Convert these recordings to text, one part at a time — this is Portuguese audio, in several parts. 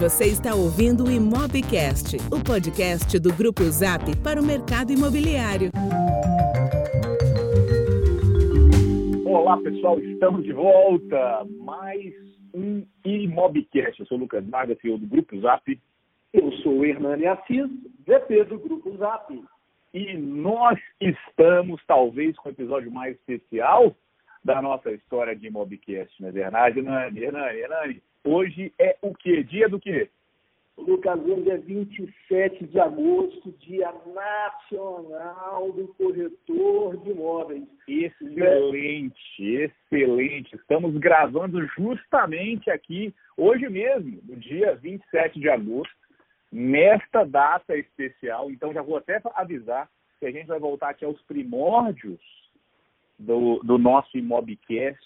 Você está ouvindo o Imobcast, o podcast do Grupo Zap para o mercado imobiliário. Olá, pessoal, estamos de volta. Mais um Imobcast. Eu sou o Lucas Vargas, CEO do Grupo Zap. Eu sou o Hernani Assis, VP do Grupo Zap. E nós estamos, talvez, com o episódio mais especial da nossa história de Imobcast, não é verdade, Hernani? Hernani, Hernani, hoje é o quê? Dia do quê? Lucas, hoje é 27 de agosto, Dia Nacional do Corretor de Imóveis. Excelente, excelente. Estamos gravando justamente aqui, hoje mesmo, no dia 27 de agosto, nesta data especial. Então, já vou até avisar que a gente vai voltar aqui aos primórdios do, do nosso Imobcast.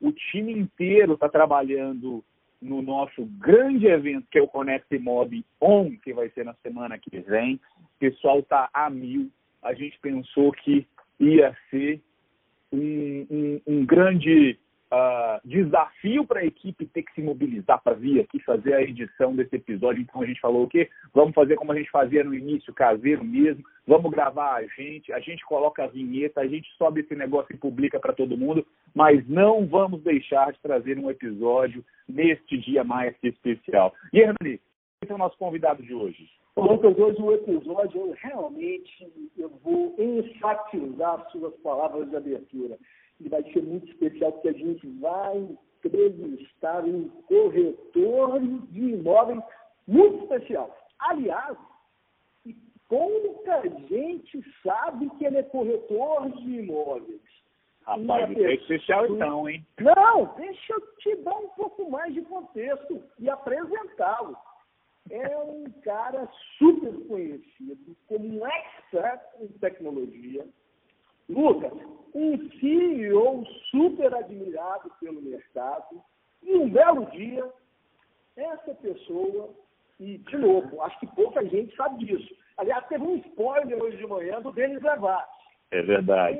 O time inteiro está trabalhando no nosso grande evento, que é o Connect Mob On, que vai ser na semana que vem. O pessoal está a mil. A gente pensou que ia ser um, um, um grande uh, desafio para a equipe ter que se mobilizar para vir aqui fazer a edição desse episódio. Então a gente falou o quê? Vamos fazer como a gente fazia no início, caseiro mesmo. Vamos gravar a gente, a gente coloca a vinheta, a gente sobe esse negócio e publica para todo mundo, mas não vamos deixar de trazer um episódio neste dia mais especial. E Hernani, esse é o nosso convidado de hoje. Lucas, hoje o episódio, eu realmente eu vou enfatizar suas palavras de abertura e vai ser muito especial porque a gente vai entrevistar um corretor de imóveis muito especial. Aliás, pouca gente sabe que ele é corretor de imóveis. Rapaz, isso é especial então, hein? Não, deixa eu te dar um pouco mais de contexto e apresentá-lo. É um cara super conhecido, como um expert em tecnologia, Lucas, um CEO super admirado pelo mercado, e um belo dia, essa pessoa, e de novo, acho que pouca gente sabe disso. Aliás, teve um spoiler hoje de manhã do Denis Levati. É verdade.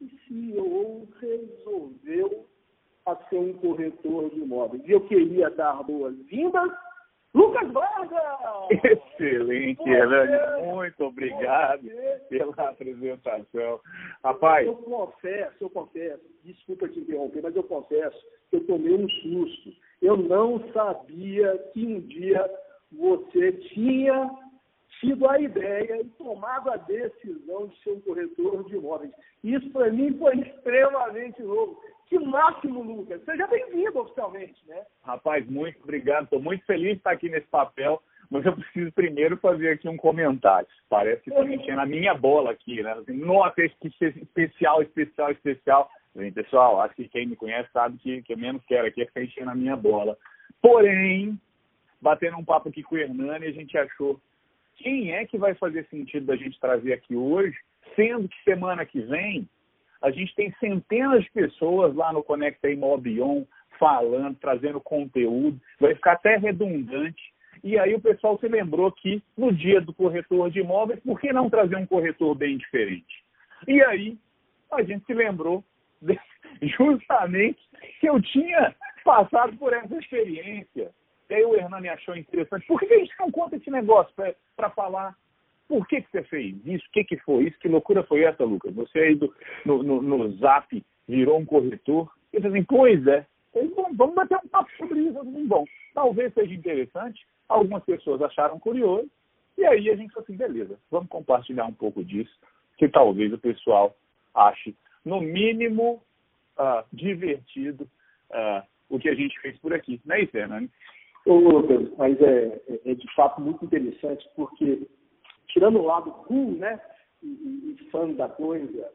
Esse CEO resolveu a ser um corretor de imóveis. E eu queria dar boas-vindas Lucas Vargas! Excelente, Hernani. Muito obrigado pela apresentação. Rapaz. Eu confesso, eu confesso, desculpa te interromper, mas eu confesso que eu tomei um susto. Eu não sabia que um dia você tinha tido a ideia e tomado a decisão de ser um corretor de imóveis. Isso para mim foi extremamente novo. Que máximo, Lucas. Seja bem-vindo oficialmente, né? Rapaz, muito obrigado. Estou muito feliz de estar aqui nesse papel, mas eu preciso primeiro fazer aqui um comentário. Parece que estou mexendo na minha bola aqui, né? Assim, Nossa, que especial, especial, especial. Bem, pessoal, acho que quem me conhece sabe que, que eu menos quero aqui é ficar enchendo na minha bola. Porém, batendo um papo aqui com o Hernani, a gente achou quem é que vai fazer sentido da gente trazer aqui hoje, sendo que semana que vem a gente tem centenas de pessoas lá no Conecta Imobion falando, trazendo conteúdo, vai ficar até redundante. E aí o pessoal se lembrou que no dia do corretor de imóveis, por que não trazer um corretor bem diferente? E aí a gente se lembrou de, justamente que eu tinha passado por essa experiência. E aí o Hernani achou interessante. Por que a gente não conta esse negócio para falar por que, que você fez isso? O que, que foi isso? Que loucura foi essa, Lucas? Você aí do, no, no, no zap virou um corretor. E assim, pois é. Bom, vamos bater um papo sobre isso. Bom, talvez seja interessante. Algumas pessoas acharam curioso. E aí a gente falou assim, beleza, vamos compartilhar um pouco disso, que talvez o pessoal ache, no mínimo, uh, divertido uh, o que a gente fez por aqui. Não é isso, Fernando? Ô, Lucas, mas é, é, é de fato muito interessante, porque tirando o lado cool, né, e, e fã da coisa,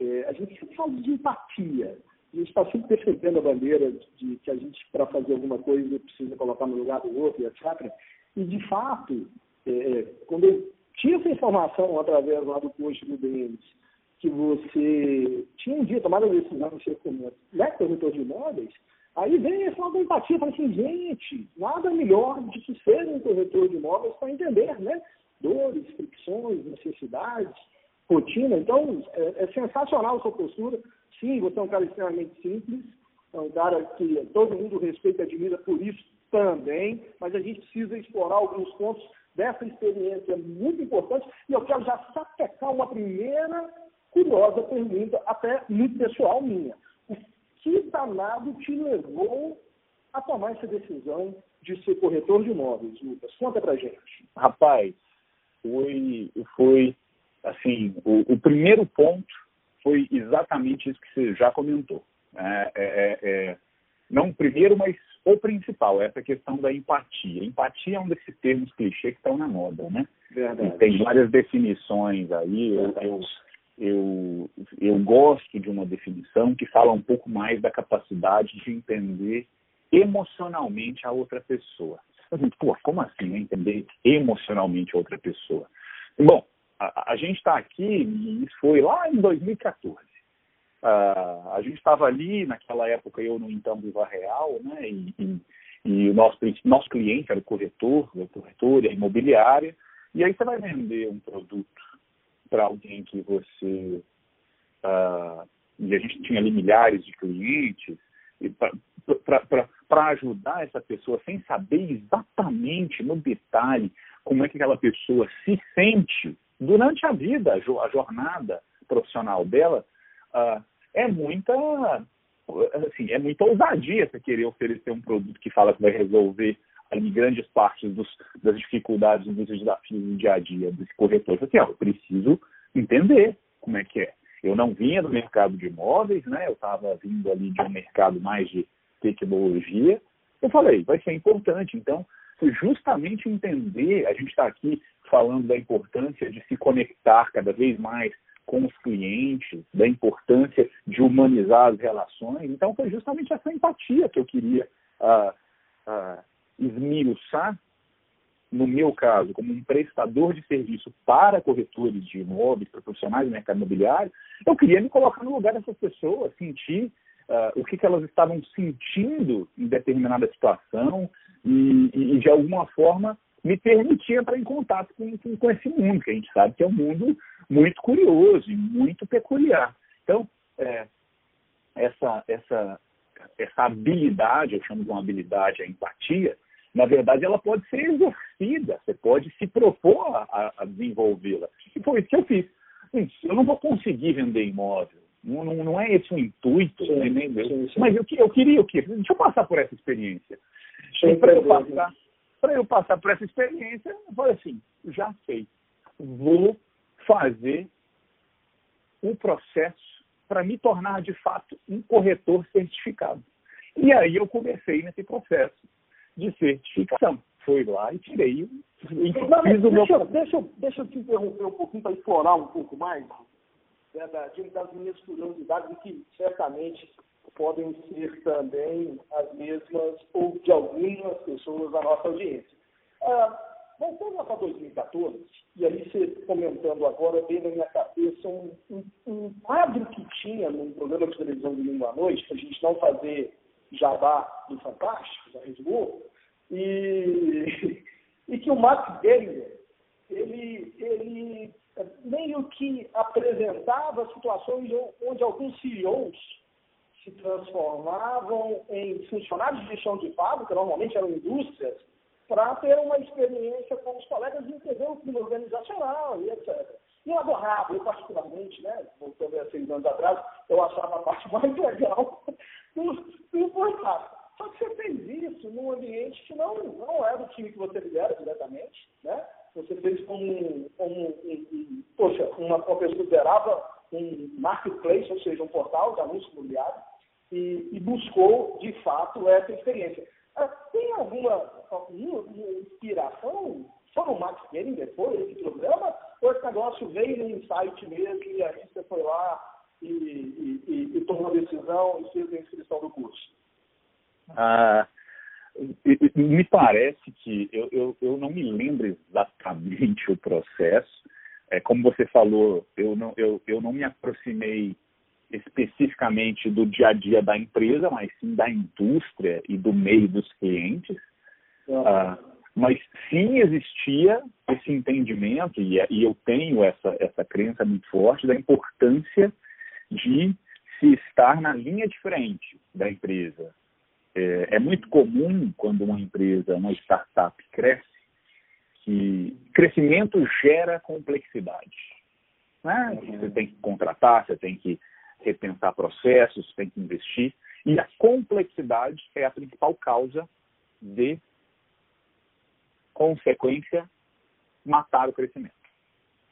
é, a gente sempre fala de empatia. A gente está sempre percebendo a bandeira de, de que a gente, para fazer alguma coisa, precisa colocar no lugar do outro, etc. E, de fato, é, é, quando eu tinha essa informação através lá do post do Denis, que você tinha um dia tomado a decisão de ser né, corretor de imóveis, aí vem esse lado empatia, fala assim, gente, nada melhor do que ser um corretor de imóveis para entender, né? Dores, fricções, necessidades, rotina. Então, é, é sensacional a sua postura. Sim, você é um cara extremamente simples, é um cara que todo mundo respeita e admira por isso, também, mas a gente precisa explorar alguns pontos dessa experiência muito importante. E eu quero já sapecar uma primeira curiosa pergunta, até muito pessoal minha. O que danado te levou a tomar essa decisão de ser corretor de imóveis, Lucas? Conta pra gente. Rapaz, foi, foi assim, o, o primeiro ponto foi exatamente isso que você já comentou. É, é, é, é não o primeiro, mas o principal, essa questão da empatia. Empatia é um desses termos clichê que estão na moda, né? Verdade. E tem várias definições aí. Eu, eu, eu, eu gosto de uma definição que fala um pouco mais da capacidade de entender emocionalmente a outra pessoa. Pô, como assim né? entender emocionalmente a outra pessoa? Bom, a, a gente está aqui, e isso foi lá em 2014. Uh, a gente estava ali, naquela época, eu no então Viva Real, né? E, e, e, o nosso, nosso cliente era o corretor, o corretor e a imobiliária. E aí você vai vender um produto para alguém que você. Uh, e a gente tinha ali milhares de clientes, para ajudar essa pessoa sem saber exatamente no detalhe como é que aquela pessoa se sente durante a vida, a jornada profissional dela, uh, é muita assim, é muita ousadia você querer oferecer um produto que fala que vai resolver ali, grandes partes dos, das dificuldades dos desafios do dia a dia desse corretor. Assim, ó, eu preciso entender como é que é. Eu não vinha do mercado de imóveis, né? Eu estava vindo ali de um mercado mais de tecnologia. Eu falei, vai ser importante. Então, justamente entender, a gente está aqui falando da importância de se conectar cada vez mais com os clientes, da importância de humanizar as relações. Então, foi justamente essa empatia que eu queria uh, uh, esmiuçar, no meu caso, como um prestador de serviço para corretores de imóveis, para profissionais do mercado imobiliário, eu queria me colocar no lugar dessas pessoas, sentir uh, o que, que, elas estavam sentindo em determinada situação e, e, de alguma forma, me permitir entrar em contato com, com, esse mundo, que a gente sabe que é um mundo muito curioso e muito peculiar. Então, é, essa, essa, essa habilidade, eu chamo de uma habilidade, a empatia, na verdade, ela pode ser exercida, você pode se propor a, a desenvolvê-la. E foi isso que eu fiz. Eu não vou conseguir vender imóvel, não, não, não é esse o intuito, sim, nem. Sim, sim. Mas eu, eu queria o quê? Deixa eu passar por essa experiência. Para eu, passar, eu passar por essa experiência, eu falei assim, já sei, vou fazer um processo para me tornar de fato um corretor certificado. E aí eu comecei nesse processo de certificação. Fui lá e tirei. Não, fiz o deixa, meu... deixa, deixa eu te interromper um pouquinho para explorar um pouco mais né, das minhas curiosidades, que certamente podem ser também as mesmas ou de algumas pessoas da nossa audiência. Ah, Voltando lá para 2014, e aí você comentando agora, veio na minha cabeça um, um, um, quadro que tinha num programa de televisão de domingo à noite, para a gente não fazer jabá do Fantástico, da Rede Globo, e, e que o Max Geringer, ele, ele meio que apresentava situações onde alguns CEOs se transformavam em funcionários de gestão de fábrica, normalmente eram indústrias, para ter uma experiência com os colegas e entender o clima organizacional e etc. E eu adorava, eu particularmente, né, voltando a seis anos atrás, eu achava a parte mais legal do, do. Só que você fez isso num ambiente que não, não é do time que você lidera diretamente, né? Você fez como, como um, um, poxa, uma, uma pessoa liderava um marketplace, ou seja, um portal de anúncio imobiliário, e, e buscou, de fato, essa experiência. Ah, tem alguma, alguma inspiração? Foi o Max Gering depois esse programa? Ou esse negócio veio no insight mesmo e aí você foi lá e, e, e, e tomou a decisão e fez a inscrição do curso? Ah, me parece que eu, eu, eu não me lembro exatamente o processo. É, como você falou, eu não, eu, eu não me aproximei especificamente do dia a dia da empresa, mas sim da indústria e do meio dos clientes. Ah, mas sim existia esse entendimento, e, e eu tenho essa, essa crença muito forte, da importância de se estar na linha de frente da empresa. É, é muito comum quando uma empresa, uma startup cresce, que crescimento gera complexidade. Né? Você tem que contratar, você tem que repensar processos, você tem que investir. E a complexidade é a principal causa de consequência matar o crescimento.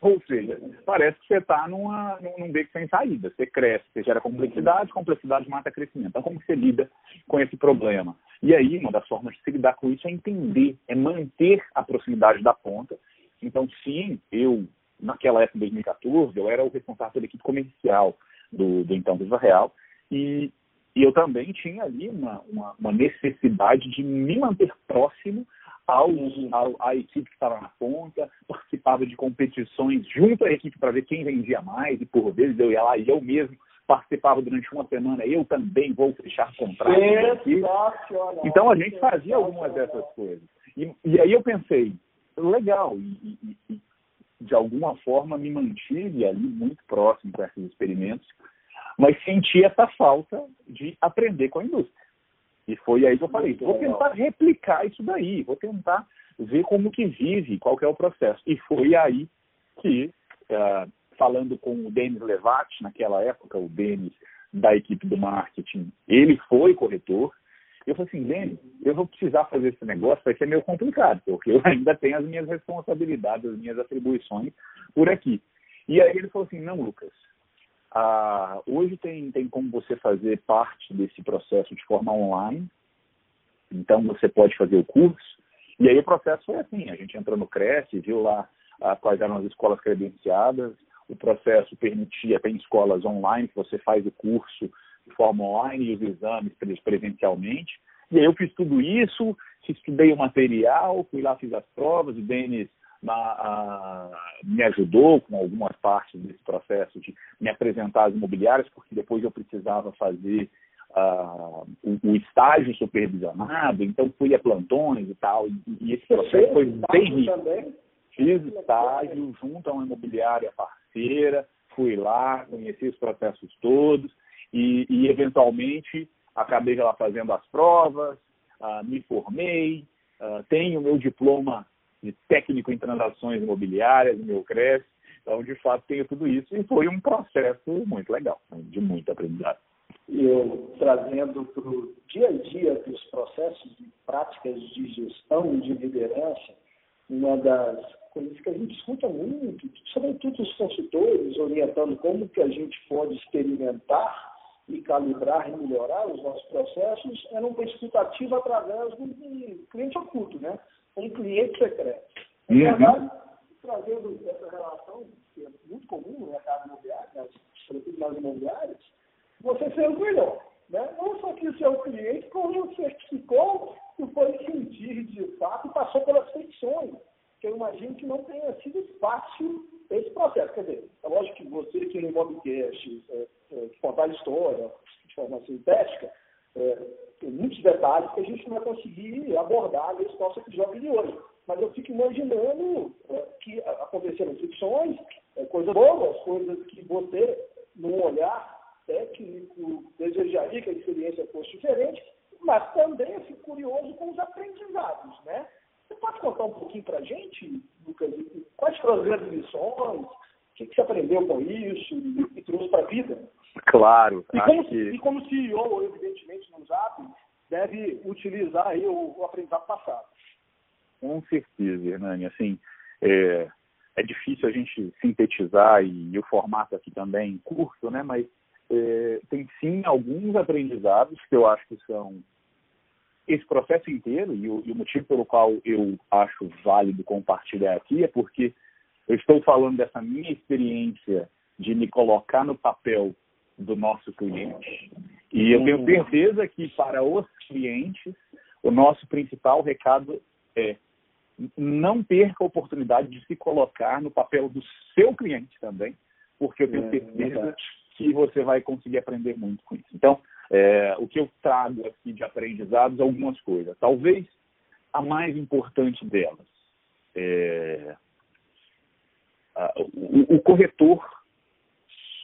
Ou seja, parece que você está num beco sem saída. Você cresce, você gera complexidade, complexidade mata crescimento. Então, como você lida com esse problema? E aí, uma das formas de se lidar com isso é entender, é manter a proximidade da ponta. Então, sim, eu, naquela época, em 2014, eu era o responsável pela equipe comercial do, do então Viva Real. E, e eu também tinha ali uma, uma, uma necessidade de me manter próximo ao, ao, à equipe que estava na ponta, participava de competições junto à equipe para ver quem vendia mais, e por vezes eu ia lá e eu mesmo participava durante uma semana, eu também vou fechar contrato. Então a gente fazia algumas dessas coisas. E, e aí eu pensei, legal, e, e, e, de alguma forma me mantive ali muito próximo com esses experimentos, mas senti essa falta de aprender com a indústria. E foi aí que eu falei, vou tentar replicar isso daí, vou tentar ver como que vive, qual que é o processo. E foi aí que, uh, falando com o Denis Levat, naquela época, o Denis da equipe do marketing, ele foi corretor, eu falei assim, Denis, eu vou precisar fazer esse negócio, vai ser meio complicado, porque eu ainda tenho as minhas responsabilidades, as minhas atribuições por aqui. E aí ele falou assim, não, Lucas, ah, hoje tem, tem como você fazer parte desse processo de forma online, então você pode fazer o curso. E aí o processo foi assim, a gente entrou no Cresce, viu lá ah, quais eram as escolas credenciadas, o processo permitia, tem escolas online que você faz o curso de forma online e os exames presencialmente. E aí eu fiz tudo isso, estudei o material, fui lá, fiz as provas, o Denis me ajudou com algumas partes desse processo de me apresentar às imobiliárias, porque depois eu precisava fazer uh, o, o, estágio supervisionado, então fui a plantões e tal, e, e esse processo foi bem rico. Fiz estágio junto a uma imobiliária parceira, fui lá, conheci os processos todos e, e eventualmente acabei lá fazendo as provas, uh, me formei, uh, tenho meu diploma de técnico em transações imobiliárias, meu CRES. Então, de fato, tenho tudo isso e foi um processo muito legal, né, de muito aprendizado. E eu trazendo para o dia a dia dos processos e práticas de gestão de liderança, uma das coisas que a gente escuta muito, sobretudo os consultores, orientando como que a gente pode experimentar e calibrar e melhorar os nossos processos, era uma escutativa através do cliente oculto, né? Um cliente secreto. Uhum. verdade, trazendo essa relação, que é muito comum no mercado imobiliário, nas imobiliárias, você ser o melhor. Né? Não só que o cliente, como certificou foi sentir de fato e passou pelas feições, que eu imagino que não tenha sido fácil esse processo. Quer dizer, é lógico que você que no Mobcast é, é, contar a história de forma sintética, é, tem muitos detalhes que a gente não vai conseguir abordar nesse nosso episódio de hoje. Mas eu fico imaginando é, que aconteceram fricções, é, coisas boas, coisas que você, num olhar técnico, desejaria que a experiência fosse diferente, mas também eu fico curioso com os aprendizados, né? Você pode contar um pouquinho para a gente, Lucas, quais foram as grandes lições, o que, que você aprendeu com isso e, e trouxe para a vida? Claro. E como, que... e como CEO, evidentemente, no Zap, deve utilizar aí o, o aprendizado passado. Com certeza, Hernani. Assim, é, é difícil a gente sintetizar e, e o formato aqui também curto, né? Mas é, tem sim alguns aprendizados que eu acho que são esse processo inteiro e o, e o, motivo pelo qual eu acho válido compartilhar aqui é porque eu estou falando dessa minha experiência de me colocar no papel do nosso cliente. E eu tenho certeza que para os clientes, o nosso principal recado é não perca a oportunidade de se colocar no papel do seu cliente também, porque eu tenho é, certeza que você vai conseguir aprender muito com isso. Então, é, o que eu trago aqui de aprendizados, algumas coisas. Talvez a mais importante delas. É, a, o, o corretor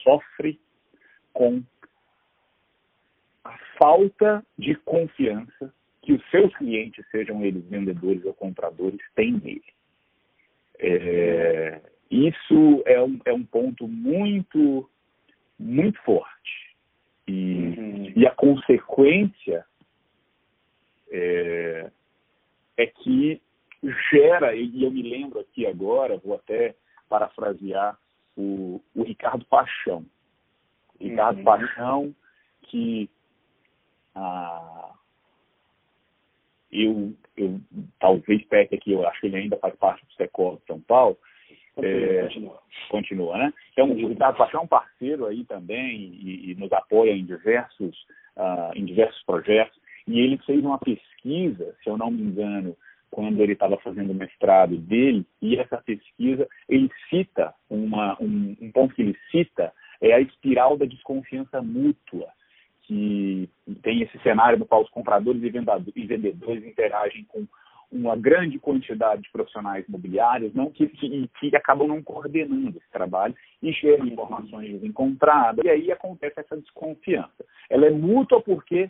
sofre com falta de confiança que os seus clientes, sejam eles vendedores ou compradores, têm nele. É, isso é um, é um ponto muito, muito forte. E, uhum. e a consequência é, é que gera, e eu me lembro aqui agora, vou até parafrasear o, o Ricardo Paixão. Ricardo uhum. Paixão, que ah, eu, eu talvez peque aqui, eu acho que ele ainda faz parte do Secol de São Paulo. Continua, é, continua. continua, né? Então, o Ricardo Paixão é um parceiro aí também e, e nos apoia em diversos, uh, em diversos projetos. E ele fez uma pesquisa, se eu não me engano, quando ele estava fazendo o mestrado dele, e essa pesquisa, ele cita, uma, um, um ponto que ele cita é a espiral da desconfiança mútua, que tem esse cenário no qual os compradores e vendedores interagem com uma grande quantidade de profissionais imobiliários não que, que, que acabam não coordenando esse trabalho e geram informações desencontradas. E aí acontece essa desconfiança. Ela é mútua porque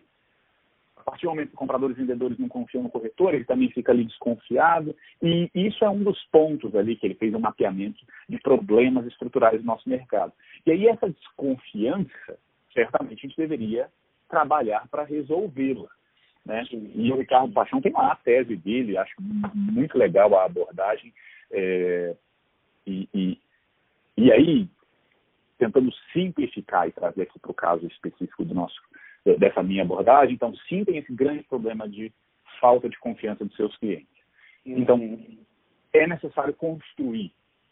a partir do momento que compradores e vendedores não confiam no corretor, ele também fica ali desconfiado. E isso é um dos pontos ali que ele fez um mapeamento de problemas estruturais do nosso mercado. E aí essa desconfiança, certamente a gente deveria trabalhar para resolvê-la. Né? E o Ricardo Paixão tem lá a tese dele, acho muito legal a abordagem. É, e, e, e aí, tentando simplificar e trazer aqui para o caso específico do nosso dessa minha abordagem. Então, sim, tem esse grande problema de falta de confiança dos seus clientes. Uhum. Então, é necessário construir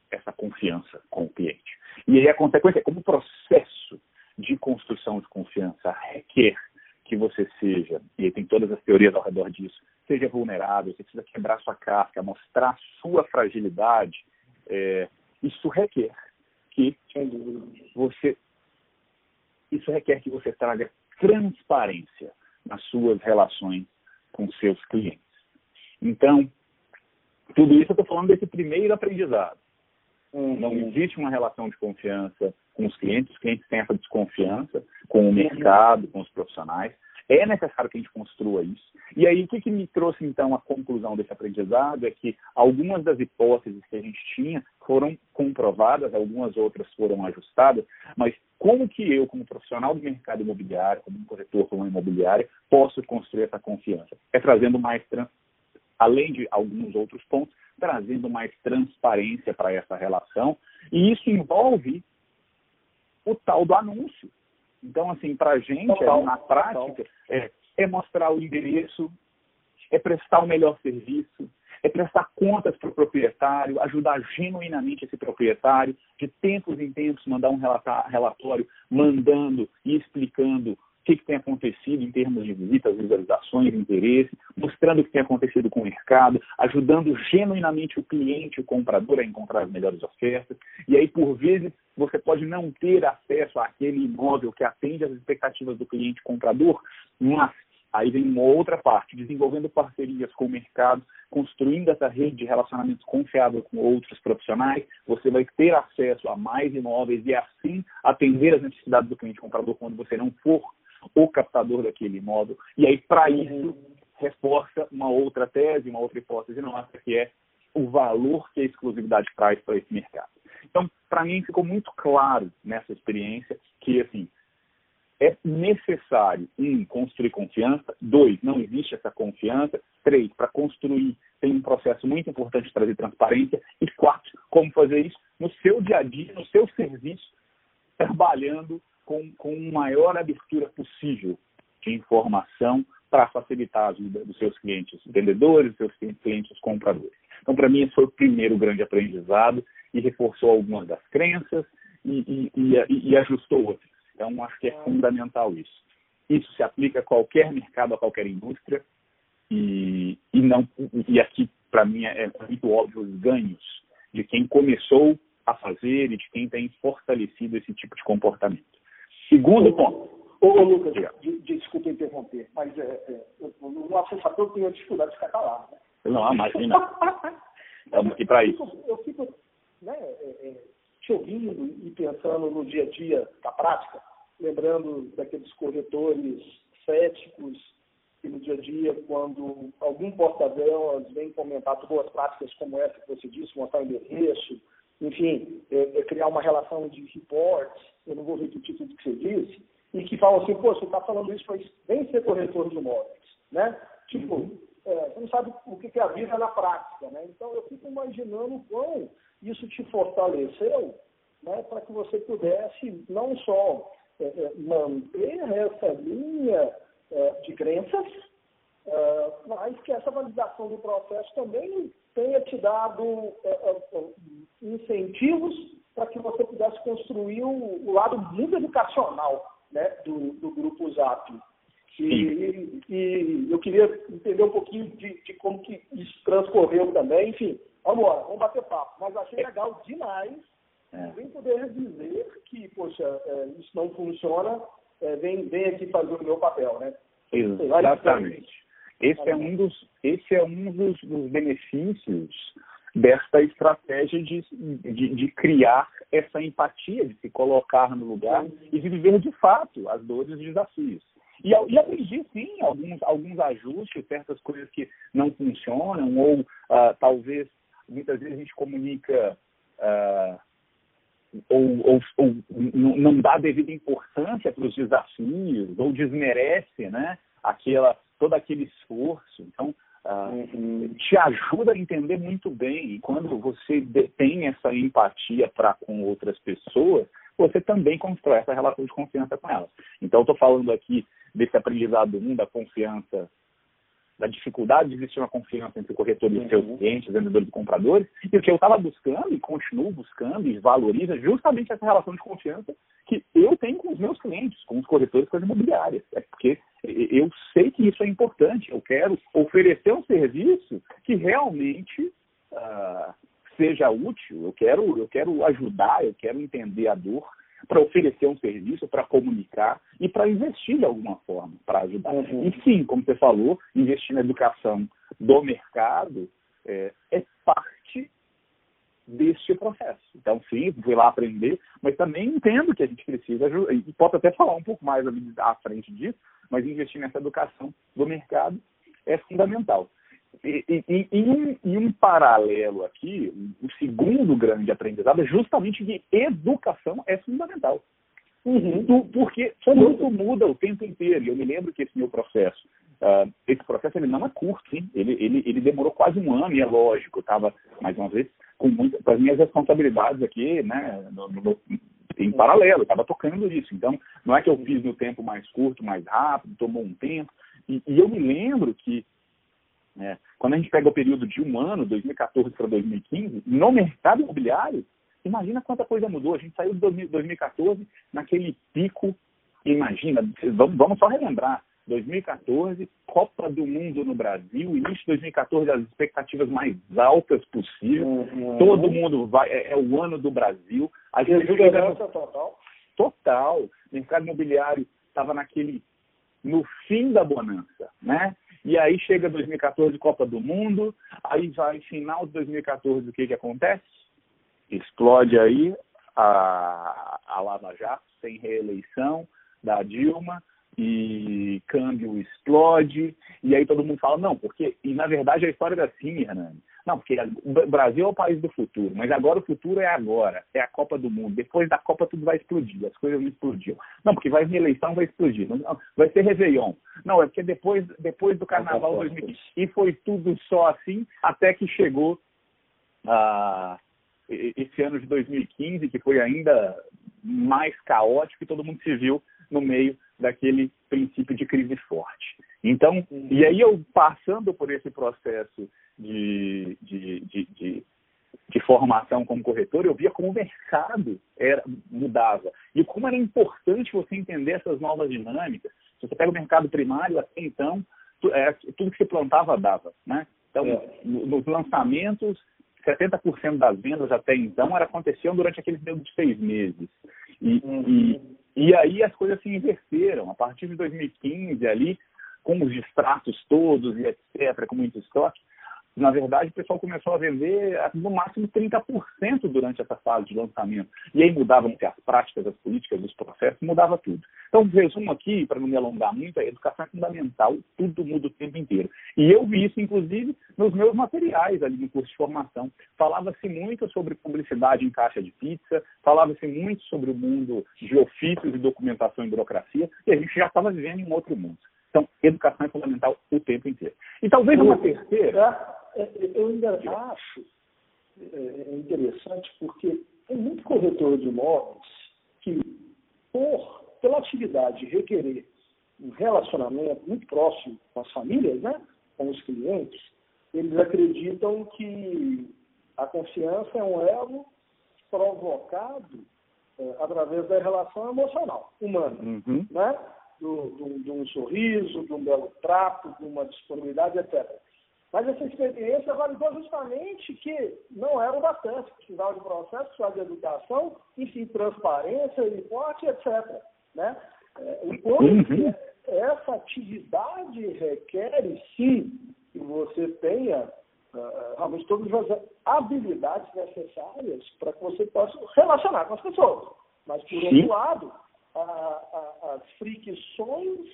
essa confiança com o cliente. E aí a consequência é como o processo de construção de confiança requer que você seja, e tem todas as teorias ao redor disso, seja vulnerável, você precisa quebrar sua casca, mostrar sua fragilidade, é, isso requer que você isso requer que você traga transparência nas suas relações com seus clientes. Então, tudo isso eu estou falando desse primeiro aprendizado. Uhum. Não existe uma relação de confiança com os clientes, os clientes têm essa desconfiança com o mercado, com os profissionais. É necessário que a gente construa isso. E aí, o que, que me trouxe, então, a conclusão desse aprendizado é que algumas das hipóteses que a gente tinha foram comprovadas, algumas outras foram ajustadas, mas como que eu, como profissional do mercado imobiliário, como um corretor, como uma imobiliária, posso construir essa confiança? É trazendo mais, além de alguns outros pontos, trazendo mais transparência para essa relação, e isso envolve o tal do anúncio. Então, assim, para a gente, total, na prática, é, é mostrar o endereço, é prestar o melhor serviço, é prestar contas para o proprietário, ajudar genuinamente esse proprietário, de tempos em tempos mandar um relatório mandando e explicando o que, que, tem acontecido em termos de visitas, visualizações, interesse, mostrando o que tem acontecido com o mercado, ajudando genuinamente o cliente, o comprador a encontrar as melhores ofertas. E aí, por vezes, você pode não ter acesso àquele imóvel que atende às expectativas do cliente comprador, mas aí vem uma outra parte, desenvolvendo parcerias com o mercado, construindo essa rede de relacionamentos confiável com outros profissionais, você vai ter acesso a mais imóveis e assim atender as necessidades do cliente comprador quando você não for o captador daquele imóvel. E aí, para isso, reforça uma outra tese, uma outra hipótese nossa, que é o valor que a exclusividade traz para esse mercado. Então, para mim, ficou muito claro nessa experiência que, assim, é necessário, um, construir confiança, dois, não existe essa confiança, três, para construir tem um processo muito importante de trazer transparência, e quatro, como fazer isso no seu dia a dia, no seu serviço, trabalhando com, com maior abertura possível de informação para facilitar a vida dos seus clientes vendedores, dos seus clientes compradores. Então, para mim, esse foi o primeiro grande aprendizado e reforçou algumas das crenças e, e, e, e ajustou outras. Então, acho que é fundamental isso. Isso se aplica a qualquer mercado, a qualquer indústria, e, e, não, e aqui, para mim, é muito óbvio os ganhos de quem começou a fazer e de quem tem fortalecido esse tipo de comportamento. Segundo ô, ponto. Ô, Lucas, de, de, desculpa interromper, mas é, é, no assessador tem a dificuldade de ficar calado. Né? Não, imagina. Estamos aqui para isso. Eu fico, né, é, é, te ouvindo e pensando no dia a dia da prática, lembrando daqueles corretores céticos que no dia a dia, quando algum porta-voz vem comentar boas práticas como essa que você disse, mostrar o endereço, enfim, é, é criar uma relação de reports, eu não vou repetir tudo que você disse, e que falam assim, pô, você está falando isso, mas vem ser corretor de imóveis, né? Tipo, uhum. é, você não sabe o que é a vida na prática, né? Então, eu fico imaginando o quão isso te fortaleceu, né, para que você pudesse não só é, é manter essa linha é, de crenças, é, mas que essa validação do processo também tenha te dado incentivos para que você pudesse construir o, o lado muito educacional né, do, do grupo Zap. E, e, eu queria entender um pouquinho de, de, como que isso transcorreu também. Enfim, vamos lá, vamos bater papo. Mas achei legal demais é. vem poder dizer que, poxa, é, isso não funciona, é, vem, vem aqui fazer o meu papel, né? Exatamente. Esse é um dos, esse é um dos, dos benefícios desta estratégia de, de, de, criar essa empatia, de se colocar no lugar e de viver de fato as dores e os desafios. E, e aprendi, sim, alguns, alguns ajustes, certas coisas que não funcionam, ou uh, talvez, muitas vezes a gente comunica uh, ou, ou, ou não dá devida importância para os desafios, ou desmerece né, aquela, todo aquele esforço. Então, uh, te ajuda a entender muito bem. E quando você tem essa empatia para com outras pessoas, você também constrói essa relação de confiança com elas. Então, estou falando aqui desse aprendizado um da confiança da dificuldade de existir uma confiança entre o corretor e os seus uhum. clientes, vendedores e compradores, e o que eu estava buscando e continuo buscando e valoriza justamente essa relação de confiança que eu tenho com os meus clientes, com os corretores, com as imobiliárias. É porque eu sei que isso é importante, eu quero oferecer um serviço que realmente uh, seja útil, eu quero, eu quero ajudar, eu quero entender a dor, para oferecer um serviço, para comunicar e para investir de alguma forma, para ajudar. Uhum. E sim, como você falou, investir na educação do mercado é, é parte deste processo. Então, sim, fui lá aprender, mas também entendo que a gente precisa, e posso até falar um pouco mais à frente disso, mas investir nessa educação do mercado é fundamental. E, e, e, um, e, um, paralelo aqui, o segundo grande aprendizado é justamente que educação é fundamental. Uhum. Porque tudo muda o tempo inteiro. E eu me lembro que esse meu processo, uh, esse processo ele não é curto, hein? Ele, ele, ele demorou quase um ano, e é lógico, eu estava, mais uma vez, com, muita, com as minhas responsabilidades aqui, né, no, no, em paralelo, estava tocando isso. Então, não é que eu fiz no tempo mais curto, mais rápido, tomou um tempo. E, e eu me lembro que é, quando a gente pega o período de um ano, 2014 para 2015, no mercado imobiliário, imagina quanta coisa mudou. A gente saiu de 2014 naquele pico, imagina, vamos, só relembrar, 2014, Copa do Mundo no Brasil, início de 2014, as expectativas mais altas possível. Uhum. Todo mundo vai, é, é, o ano do Brasil. A gente chega total. Total. O mercado imobiliário estava naquele no fim da bonança, né? E aí chega 2014, Copa do Mundo, aí vai final de 2014, o que que acontece? Explode aí a, a Lava Jato, sem reeleição da Dilma, e câmbio explode, e aí todo mundo fala, não, porque, e na verdade a história é assim, Hernani, não, porque o Brasil é o país do futuro, mas agora o futuro é agora, é a Copa do Mundo. Depois da Copa tudo vai explodir, as coisas não explodiam. Não, porque vai vir eleição, vai explodir. Não, vai ser Réveillon. Não, é porque depois, depois do Carnaval 2015. E foi tudo só assim, até que chegou ah, esse ano de 2015, que foi ainda mais caótico e todo mundo se viu no meio daquele princípio de crise forte. Então, e aí eu passando por esse processo de, de, de, de, de formação como corretor, eu via como o mercado era, mudava. E como era importante você entender essas novas dinâmicas. Se você pega o mercado primário, até então, é, tudo que se plantava dava. Né? Então, é. nos lançamentos, 70% das vendas até então era, aconteciam durante aquele período de seis meses. E, e, e aí as coisas se inverteram. A partir de 2015, ali, com os distratos todos e etc., com muito estoque, Na verdade, o pessoal começou a vender no máximo 30% durante essa fase de lançamento. E aí mudavam-se as práticas, as políticas, os processos, mudava tudo. Então, resumo aqui, para não me alongar muito, a educação é fundamental, tudo muda o tempo inteiro. E eu vi isso, inclusive, nos meus materiais ali no curso de formação. Falava-se muito sobre publicidade em caixa de pizza, falava-se muito sobre o mundo de ofícios e documentação e burocracia, e a gente já estava vivendo em um outro mundo. Então, educação é fundamental o tempo inteiro. E talvez uma terceira. É, é, eu ainda acho é, interessante porque tem muito corretor de imóveis que, por, pela atividade requerer um relacionamento muito próximo com as famílias, né, com os clientes, eles acreditam que a confiança é um elo provocado é, através da relação emocional humana, uhum. né? do, do, de um sorriso, de um belo trato, de uma disponibilidade, etc. Mas essa experiência validou justamente que não era o bastante, precisava de processo, precisava de educação, enfim, transparência, reporte, etc. Né? É, enquanto uhum. essa atividade requer, sim, que você tenha uh, realmente todas as habilidades necessárias para que você possa relacionar com as pessoas. Mas, por sim. outro lado, a, a, as fricções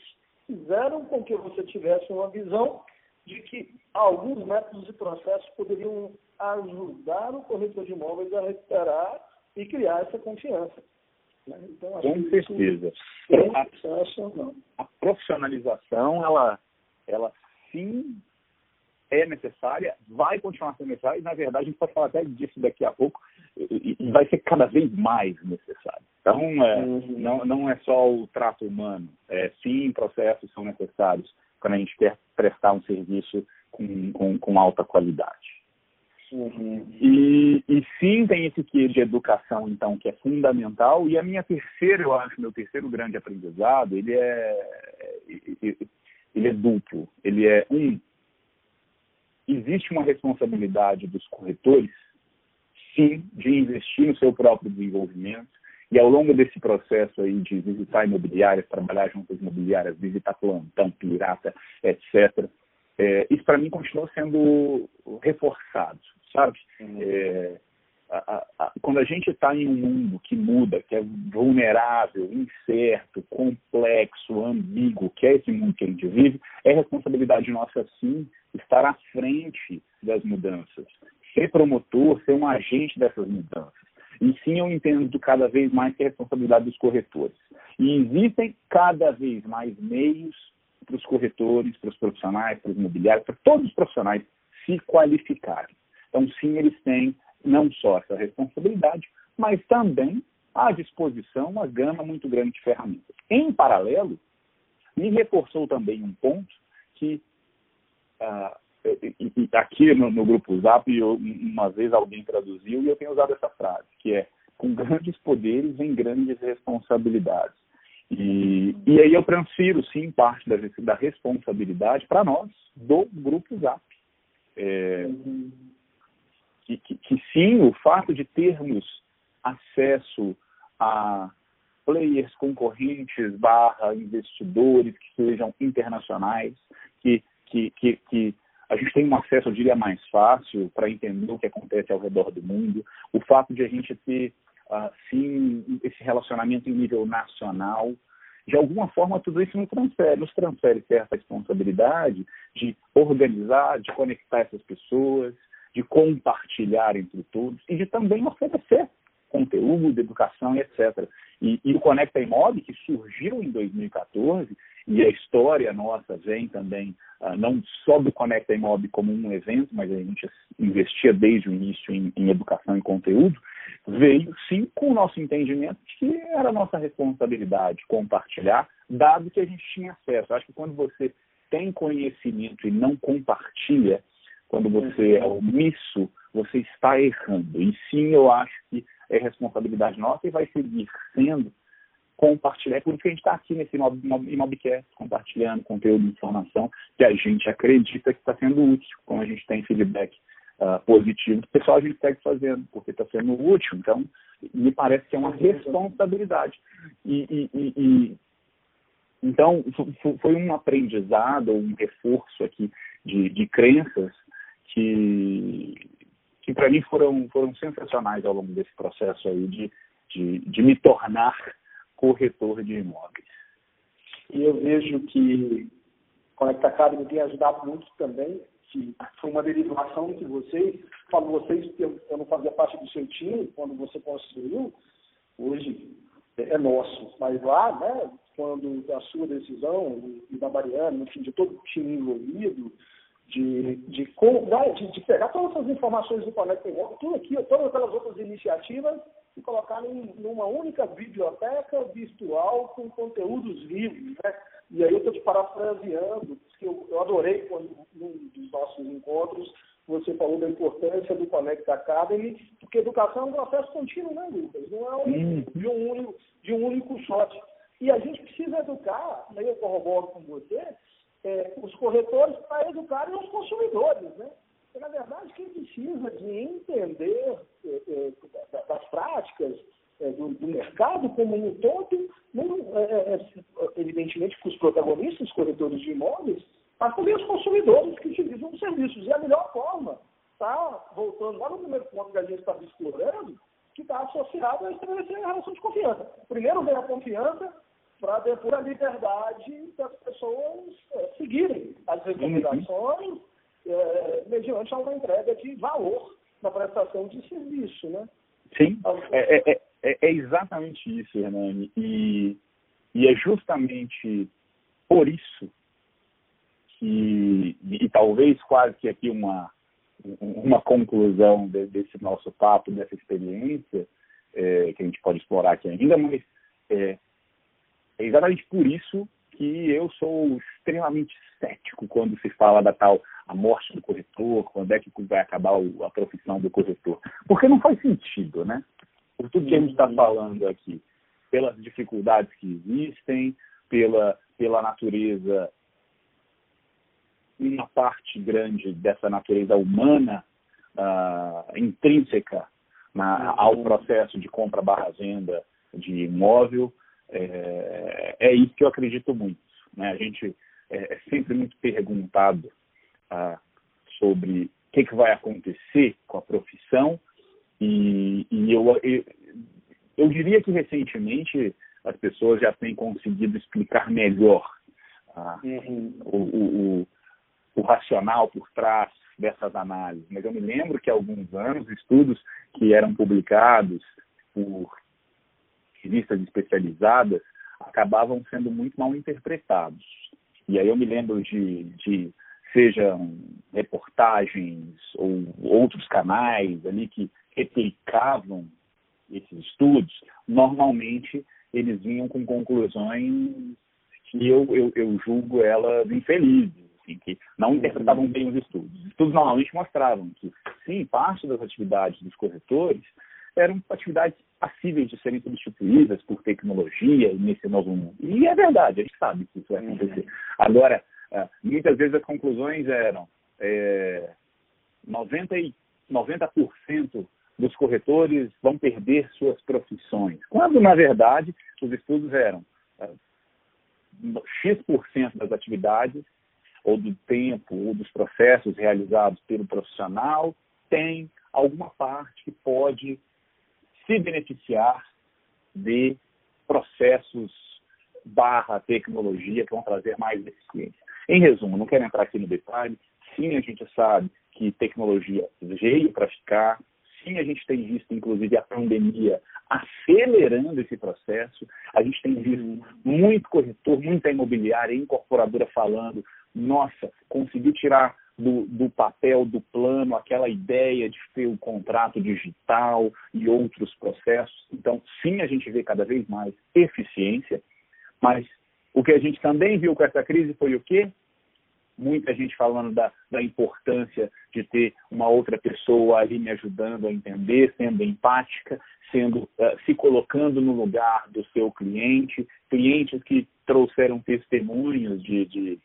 fizeram com que você tivesse uma visão de que alguns métodos e processos poderiam ajudar o corretor de imóveis a recuperar e criar essa confiança. Né? Então, com certeza. A, a profissionalização, ela, ela sim é necessária, vai continuar sendo necessária, e na verdade a gente pode falar até disso daqui a pouco, e, e vai ser cada vez mais necessário. Então, é, uhum. não, não é só o trato humano, é, sim, processos são necessários quando a gente quer prestar um serviço com, com, com alta qualidade. Uhum. E, e, sim, tem esse quê de educação, então, que é fundamental. E a minha terceira, eu acho, meu terceiro grande aprendizado, ele é, ele é duplo. Ele é, um, existe uma responsabilidade dos corretores, sim, de investir no seu próprio desenvolvimento. E ao longo desse processo aí de visitar imobiliárias, trabalhar junto às imobiliárias, visitar plantão, pirata, etc., é, isso para mim continua sendo reforçado, sabe? Uhum. É, a, a, quando a gente está em um mundo que muda, que é vulnerável, incerto, complexo, ambíguo, que é esse mundo que a gente vive, é responsabilidade nossa, sim, estar à frente das mudanças, ser promotor, ser um agente dessas mudanças. E sim, eu entendo cada vez mais que é responsabilidade dos corretores. E existem cada vez mais meios para os corretores, para os profissionais, para os imobiliários, para todos os profissionais se qualificarem. Então, sim, eles têm não só essa responsabilidade, mas também à disposição uma gama muito grande de ferramentas. Em paralelo, me reforçou também um ponto que ah, aqui no, no, grupo Zap, eu, uma vez alguém traduziu e eu tenho usado essa frase, que é com grandes poderes vem grandes responsabilidades. E, e aí eu transfiro, sim, parte da, da responsabilidade para nós, do grupo Zap. É, que, que, que sim, o fato de termos acesso a players concorrentes barra investidores que sejam internacionais, que que, que, que a gente tem um acesso, eu diria, mais fácil para entender o que acontece ao redor do mundo. O fato de a gente ter, uh, sim, esse relacionamento em nível nacional, de alguma forma tudo isso nos transfere, nos transfere certa responsabilidade de organizar, de conectar essas pessoas, de compartilhar entre todos e de também oferecer conteúdo, educação etc. E, e o Conecta Imob, que surgiu em 2014, e a história nossa vem também, uh, não só do Conecta Imob como um evento, mas a gente investia desde o início em, em educação e conteúdo, veio sim com o nosso entendimento de que era nossa responsabilidade compartilhar, dado que a gente tinha acesso. Acho que quando você tem conhecimento e não compartilha, quando você é omisso, você está errando. E sim, eu acho que é responsabilidade nossa e vai seguir sendo compartilhar. É por isso que a gente está aqui nesse Imobcast, compartilhando conteúdo e informação que a gente acredita que está sendo útil, como a gente tem feedback uh, positivo. O pessoal a gente segue fazendo, porque está sendo útil. Então, me parece que é uma responsabilidade. E, e, e, e então, foi um aprendizado, um reforço aqui de, de crenças que, que para mim foram, foram sensacionais ao longo desse processo aí de, de, de me tornar corretor de imóveis. E eu vejo que Conecta Academy tem ajudado muito também, que foi uma derivação que vocês, falo vocês, eu, eu não fazia parte do seu time quando você construiu, hoje é nosso, mas lá, né, quando a sua decisão e da Mariana, enfim, de todo o time envolvido, de, de, de, de pegar todas essas informações do Conecta tudo aqui, todas aquelas outras iniciativas e colocar em numa única biblioteca virtual com conteúdos livres, né? E aí eu estou te parafraseando, porque eu, eu adorei quando num dos nossos encontros você falou da importância do Conecta Academy, porque educação é um processo contínuo, né, Lucas? Não é um, de, um único, de um único shot. E a gente precisa educar, aí eu corroboro com você, é, os corretores para educarem os consumidores, né? Na verdade, quem precisa de entender é, é, das práticas é, do, do, mercado como um todo, não, é, é, evidentemente, com os protagonistas, os corretores de imóveis, mas também os consumidores que utilizam os serviços. E a melhor forma está, voltando lá no primeiro ponto que a gente estava explorando, que está associado a estabelecer a relação de confiança. Primeiro vem a confiança, para depois a liberdade das pessoas é, seguirem as recomendações uhum. é, mediante uma entrega de valor na prestação de serviço, né? Sim, então, é, é, é, é exatamente isso, Hernani. E, e é justamente por isso que, e talvez quase que aqui uma, uma conclusão de, desse nosso papo, dessa experiência, é, que a gente pode explorar aqui ainda, mas é, é exatamente por isso que eu sou extremamente cético quando se fala da tal a morte do corretor, quando é que vai acabar a profissão do corretor. Porque não faz sentido, né? Por tudo que a gente está falando aqui, pelas dificuldades que existem, pela, pela natureza, uma parte grande dessa natureza humana uh, intrínseca na, ao processo de compra barra venda de imóvel, é, é isso que eu acredito muito. Né? A gente é, é sempre muito perguntado ah, sobre o que, que, vai acontecer com a profissão e, e eu, eu, eu, diria que recentemente as pessoas já têm conseguido explicar melhor ah, uhum. o, o, o, racional por trás dessas análises. Mas eu me lembro que há alguns anos estudos que eram publicados por revistas especializadas acabavam sendo muito mal interpretados. E aí eu me lembro de, de sejam reportagens ou outros canais ali que replicavam esses estudos, normalmente eles vinham com conclusões que eu, eu, eu julgo elas infelizes, assim, que não interpretavam bem os estudos. Os estudos normalmente mostravam que, sim, parte das atividades dos corretores eram atividades passíveis de serem substituídas por tecnologia nesse novo mundo. E é verdade, a gente sabe que isso vai acontecer. Agora, é, muitas vezes as conclusões eram é, 90, e, 90% dos corretores vão perder suas profissões, quando na verdade os estudos eram é, X% das atividades ou do tempo ou dos processos realizados pelo profissional tem alguma parte que pode se beneficiar de processos barra tecnologia que vão trazer mais eficiência. Em resumo, não quero entrar aqui no detalhe, sim, a gente sabe que tecnologia veio para ficar, sim, a gente tem visto, inclusive, a pandemia acelerando esse processo, a gente tem visto muito corretor, muita imobiliária, incorporadora falando, nossa, conseguiu tirar do, do, papel, do plano, aquela ideia de ter o contrato digital e outros processos. Então, sim, a gente vê cada vez mais eficiência, mas o que a gente também viu com essa crise foi o quê? Muita gente falando da, da importância de ter uma outra pessoa ali me ajudando a entender, sendo empática, sendo uh, se colocando no lugar do seu cliente, clientes que trouxeram testemunhos de, de,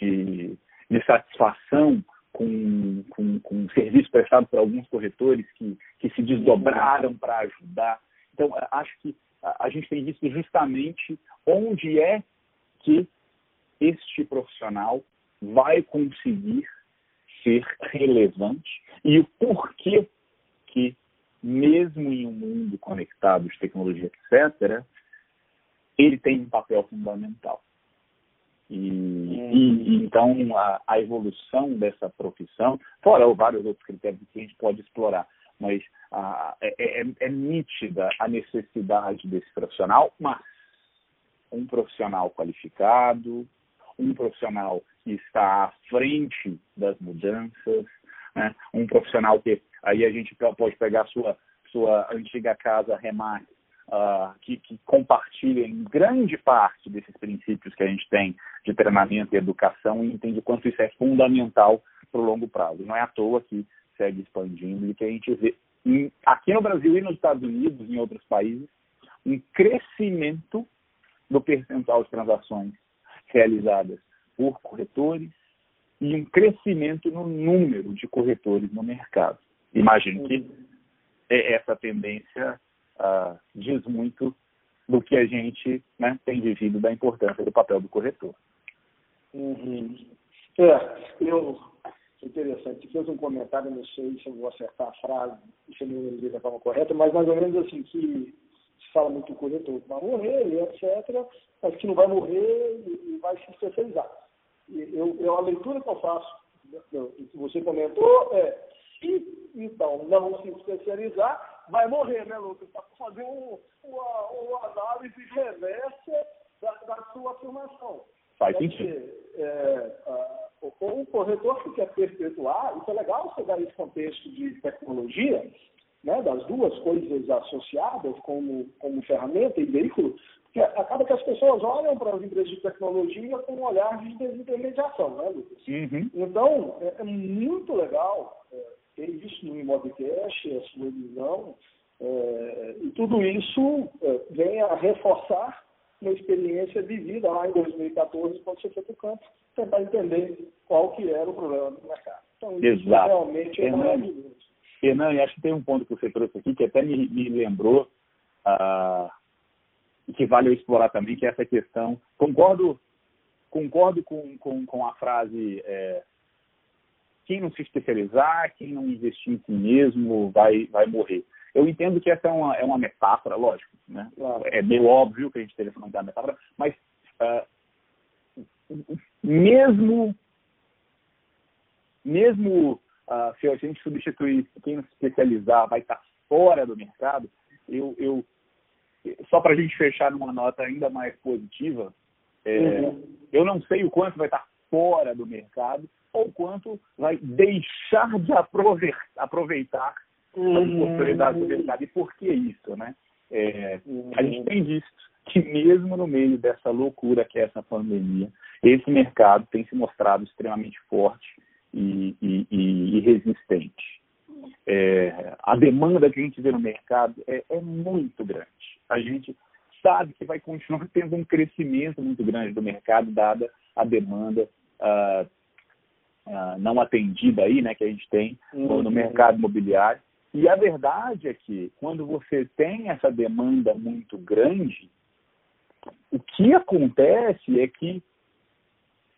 de, de satisfação com, com, com o serviço prestado por alguns corretores que, que se desdobraram para ajudar. Então, acho que a gente tem visto justamente onde é que este profissional vai conseguir ser relevante e o porquê que, mesmo em um mundo conectado de tecnologia, etc., ele tem um papel fundamental. E, e então a, a, evolução dessa profissão, fora vários outros critérios que a gente pode explorar, mas a, é, é, é nítida a necessidade desse profissional, mas um profissional qualificado, um profissional que está à frente das mudanças, né? um profissional que aí a gente pode pegar a sua, sua antiga casa Remax, uh, que, que compartilha em grande parte desses princípios que a gente tem de treinamento e educação e entende o quanto isso é fundamental para o longo prazo. Não é à toa que segue expandindo e que a gente vê aqui no Brasil e nos Estados Unidos, em outros países, um crescimento do percentual de transações realizadas por corretores e um crescimento no número de corretores no mercado. Imagino que essa tendência uh, diz muito do que a gente né, tem vivido da importância do papel do corretor. Uhum. É, eu interessante. Fez um comentário, não sei se eu vou acertar a frase, se eu não dizer da forma correta, mas mais ou menos assim, que se fala muito que o corretor vai morrer, etc., mas que não vai morrer e vai se especializar. Eu, eu, a leitura que eu faço, que você comentou, é se então não se especializar, vai morrer, né, Lucas? Para fazer um, uma, uma análise reversa da, da sua afirmação. Faz sentido. É, uh, o corretor que quer perpetuar, isso é legal você dar esse contexto de tecnologia, né, das duas coisas associadas como, como ferramenta e veículo, porque acaba que as pessoas olham para as empresas de tecnologia com um olhar de desintermediação, né, Lucas? Uhum. Então, é, é, muito legal é, ter isso no Imobcast, a sua visão, é, e tudo isso é, vem a reforçar uma experiência vivida lá em 2014, quando você foi para o campo, tentar entender qual que era o problema do mercado. Então, isso Exato. realmente é maravilhoso. Renan, e acho que tem um ponto que você trouxe aqui que até me, me lembrou uh, e que vale eu explorar também, que é essa questão. Concordo, concordo com, com, com a frase é, quem não se especializar, quem não investir em si mesmo vai, vai morrer. Eu entendo que essa é uma, é uma metáfora, lógico. Né? É meio óbvio que a gente esteja falando da metáfora, mas uh, mesmo, mesmo uh, se a gente substituir quem não se especializar vai estar fora do mercado, eu, eu só para a gente fechar numa nota ainda mais positiva, é, uhum. eu não sei o quanto vai estar fora do mercado ou quanto vai deixar de aproveitar uhum. oportunidades do mercado. E por que isso, né? É, uhum. A gente tem visto que mesmo no meio dessa loucura que é essa pandemia, esse mercado tem se mostrado extremamente forte e, e, e, e resistente. É, a demanda que a gente vê no mercado é, é, muito grande. A gente sabe que vai continuar tendo um crescimento muito grande do mercado, dada a demanda uh, uh, não atendida aí, né, que a gente tem no, no mercado imobiliário. E a verdade é que quando você tem essa demanda muito grande, o que acontece é que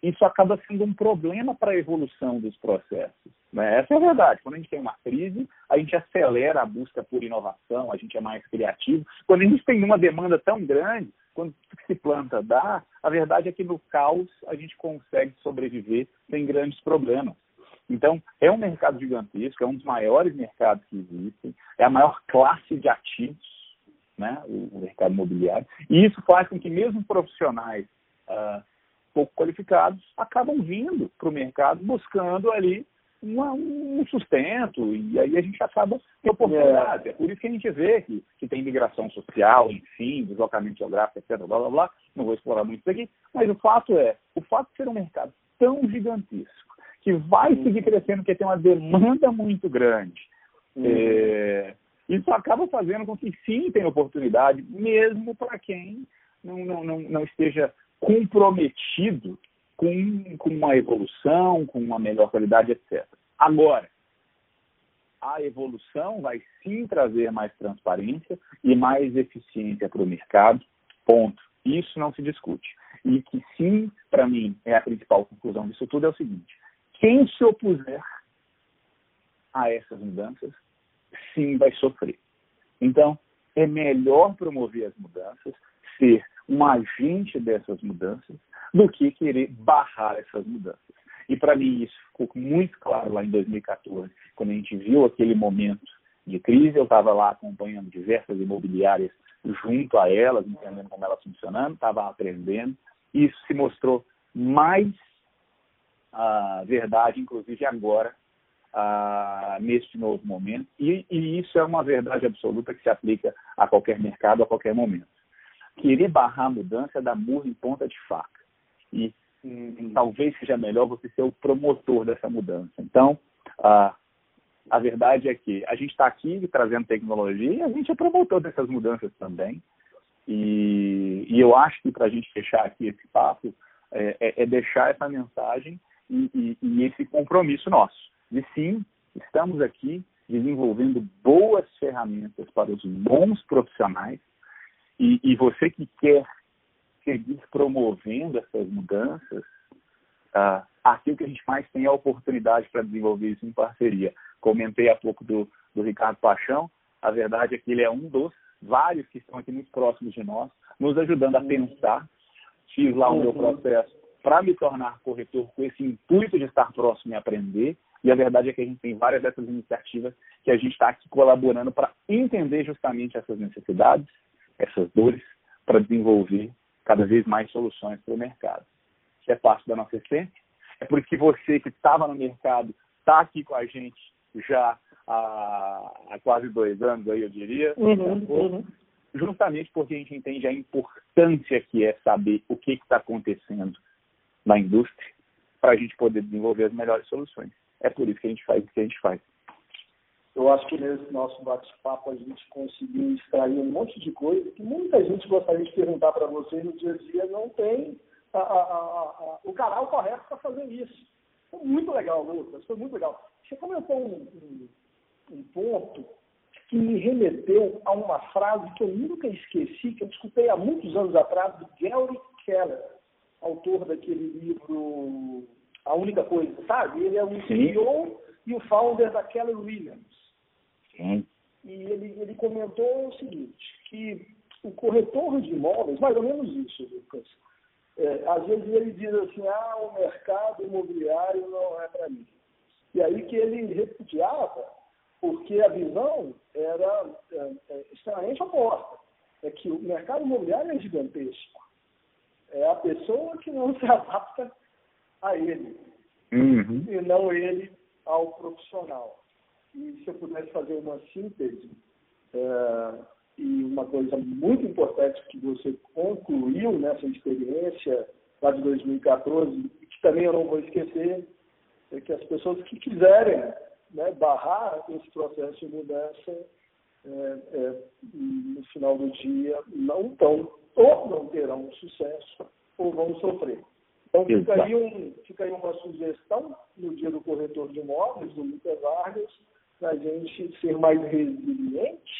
isso acaba sendo um problema para a evolução dos processos. Né? Essa é a verdade. Quando a gente tem uma crise, a gente acelera a busca por inovação, a gente é mais criativo. Quando a gente tem uma demanda tão grande, quando se planta dá, a verdade é que no caos a gente consegue sobreviver sem grandes problemas. Então, é um mercado gigantesco, é um dos maiores mercados que existem, é a maior classe de ativos, né, o, mercado imobiliário, e isso faz com que mesmo profissionais uh, pouco qualificados acabam vindo para o mercado buscando ali uma, um sustento, e aí a gente acaba tendo oportunidade. É. é por isso que a gente vê que, que tem migração social, enfim, deslocamento geográfico, etc. Blá, blá, blá. Não vou explorar muito isso aqui, mas o fato é, o fato de ser um mercado tão gigantesco, que vai seguir crescendo, porque tem uma demanda muito grande. Uhum. É, isso acaba fazendo com que sim tem oportunidade, mesmo para quem não, não, não, não esteja comprometido com, com uma evolução, com uma melhor qualidade, etc. Agora, a evolução vai sim trazer mais transparência e mais eficiência para o mercado, ponto. Isso não se discute. E que sim, para mim, é a principal conclusão disso tudo é o seguinte: quem se opuser a essas mudanças, sim vai sofrer. Então, é melhor promover as mudanças, ser um agente dessas mudanças, do que querer barrar essas mudanças. E para mim isso ficou muito claro lá em 2014, quando a gente viu aquele momento de crise. Eu estava lá acompanhando diversas imobiliárias junto a elas, entendendo como elas funcionando, estava aprendendo. Isso se mostrou mais a verdade, inclusive agora, neste novo momento. E, e, isso é uma verdade absoluta que se aplica a qualquer mercado, a qualquer momento. Querer barrar a mudança é dar murro em ponta de faca. E hum, talvez seja melhor você ser o promotor dessa mudança. Então, a, a verdade é que a gente está aqui trazendo tecnologia e a gente é promotor dessas mudanças também. E, e eu acho que para a gente fechar aqui esse papo, é, é, é deixar essa mensagem e, e, e esse compromisso nosso. De sim, estamos aqui desenvolvendo boas ferramentas para os bons profissionais e, e você que quer seguir promovendo essas mudanças, uh, aqui o que a gente mais tem é a oportunidade para desenvolver isso em parceria. Comentei há pouco do, do Ricardo Paixão, a verdade é que ele é um dos vários que estão aqui muito próximos de nós, nos ajudando a pensar. Fiz lá o meu uhum. processo para me tornar corretor com esse intuito de estar próximo e aprender. E a verdade é que a gente tem várias dessas iniciativas que a gente está aqui colaborando para entender justamente essas necessidades, essas dores, para desenvolver cada vez mais soluções para o mercado. Isso é parte da nossa essência. É por isso que você que estava no mercado está aqui com a gente já há, há, quase dois anos, aí eu diria. Uhum, uhum. Justamente porque a gente entende a importância que é saber o que está acontecendo na indústria para a gente poder desenvolver as melhores soluções. É por isso que a gente faz o que a gente faz. Eu acho que nesse nosso bate-papo a gente conseguiu extrair um monte de coisa que muita gente gostaria de perguntar para vocês no dia a dia, não tem a, a, a, o canal correto para fazer isso. Foi muito legal, Lucas, foi muito legal. Você comentou um, um, um ponto que me remeteu a uma frase que eu nunca esqueci, que eu escutei há muitos anos atrás, do Gary Keller autor daquele livro A Única Coisa, sabe? Ele é o CEO e o founder da Keller Williams. Sim. E ele, ele comentou o seguinte, que o corretor de imóveis, mais ou menos isso, Lucas, é, às vezes ele diz assim, ah, o mercado imobiliário não é para mim. E aí que ele repudiava, porque a visão era é, é, extremamente oposta. É que o mercado imobiliário é gigantesco é a pessoa que não se adapta a ele, uhum. e não ele ao profissional. E se eu pudesse fazer uma síntese, é, e uma coisa muito importante que você concluiu nessa experiência lá de 2014, que também eu não vou esquecer, é que as pessoas que quiserem né, barrar esse processo de mudança, é, é, no final do dia, não estão ou não terão sucesso ou vão sofrer. Então, fica aí, um, fica aí uma sugestão no dia do corretor de imóveis, do Lucas Vargas, para a gente ser mais resiliente,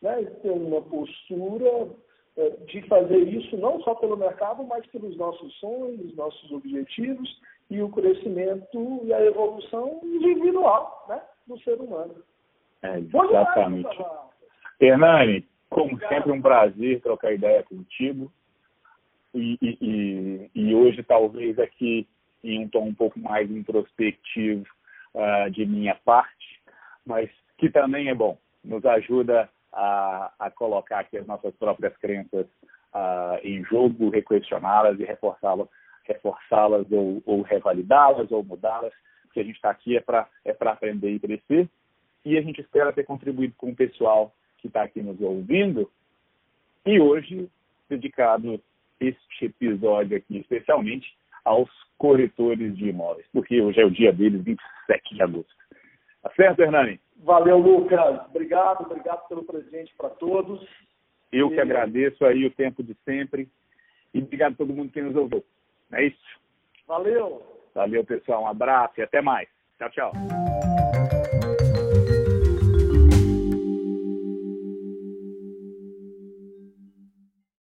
né, ter uma postura é, de fazer isso não só pelo mercado, mas pelos nossos sonhos, nossos objetivos e o crescimento e a evolução individual né, do ser humano. É, exatamente. Hernani, como sempre, um prazer trocar ideia contigo. E, e, e, hoje, talvez, aqui em um tom um pouco mais introspectivo uh, de minha parte, mas que também é bom, nos ajuda a, a colocar aqui as nossas próprias crenças uh, em jogo, requestioná-las e reforçá-las reforçá-las ou, ou revalidá-las ou mudá-las, porque a gente está aqui é para é aprender e crescer, e a gente espera ter contribuído com o pessoal que está aqui nos ouvindo. E hoje, dedicado este episódio aqui, especialmente aos corretores de imóveis, porque hoje é o dia deles, 27 de agosto. Tá certo, Hernani? Valeu, Lucas. Obrigado, obrigado pelo presente para todos. Eu e... que agradeço aí o tempo de sempre. E obrigado a todo mundo que nos ouviu. É isso? Valeu. Valeu, pessoal. Um abraço e até mais. Tchau, tchau.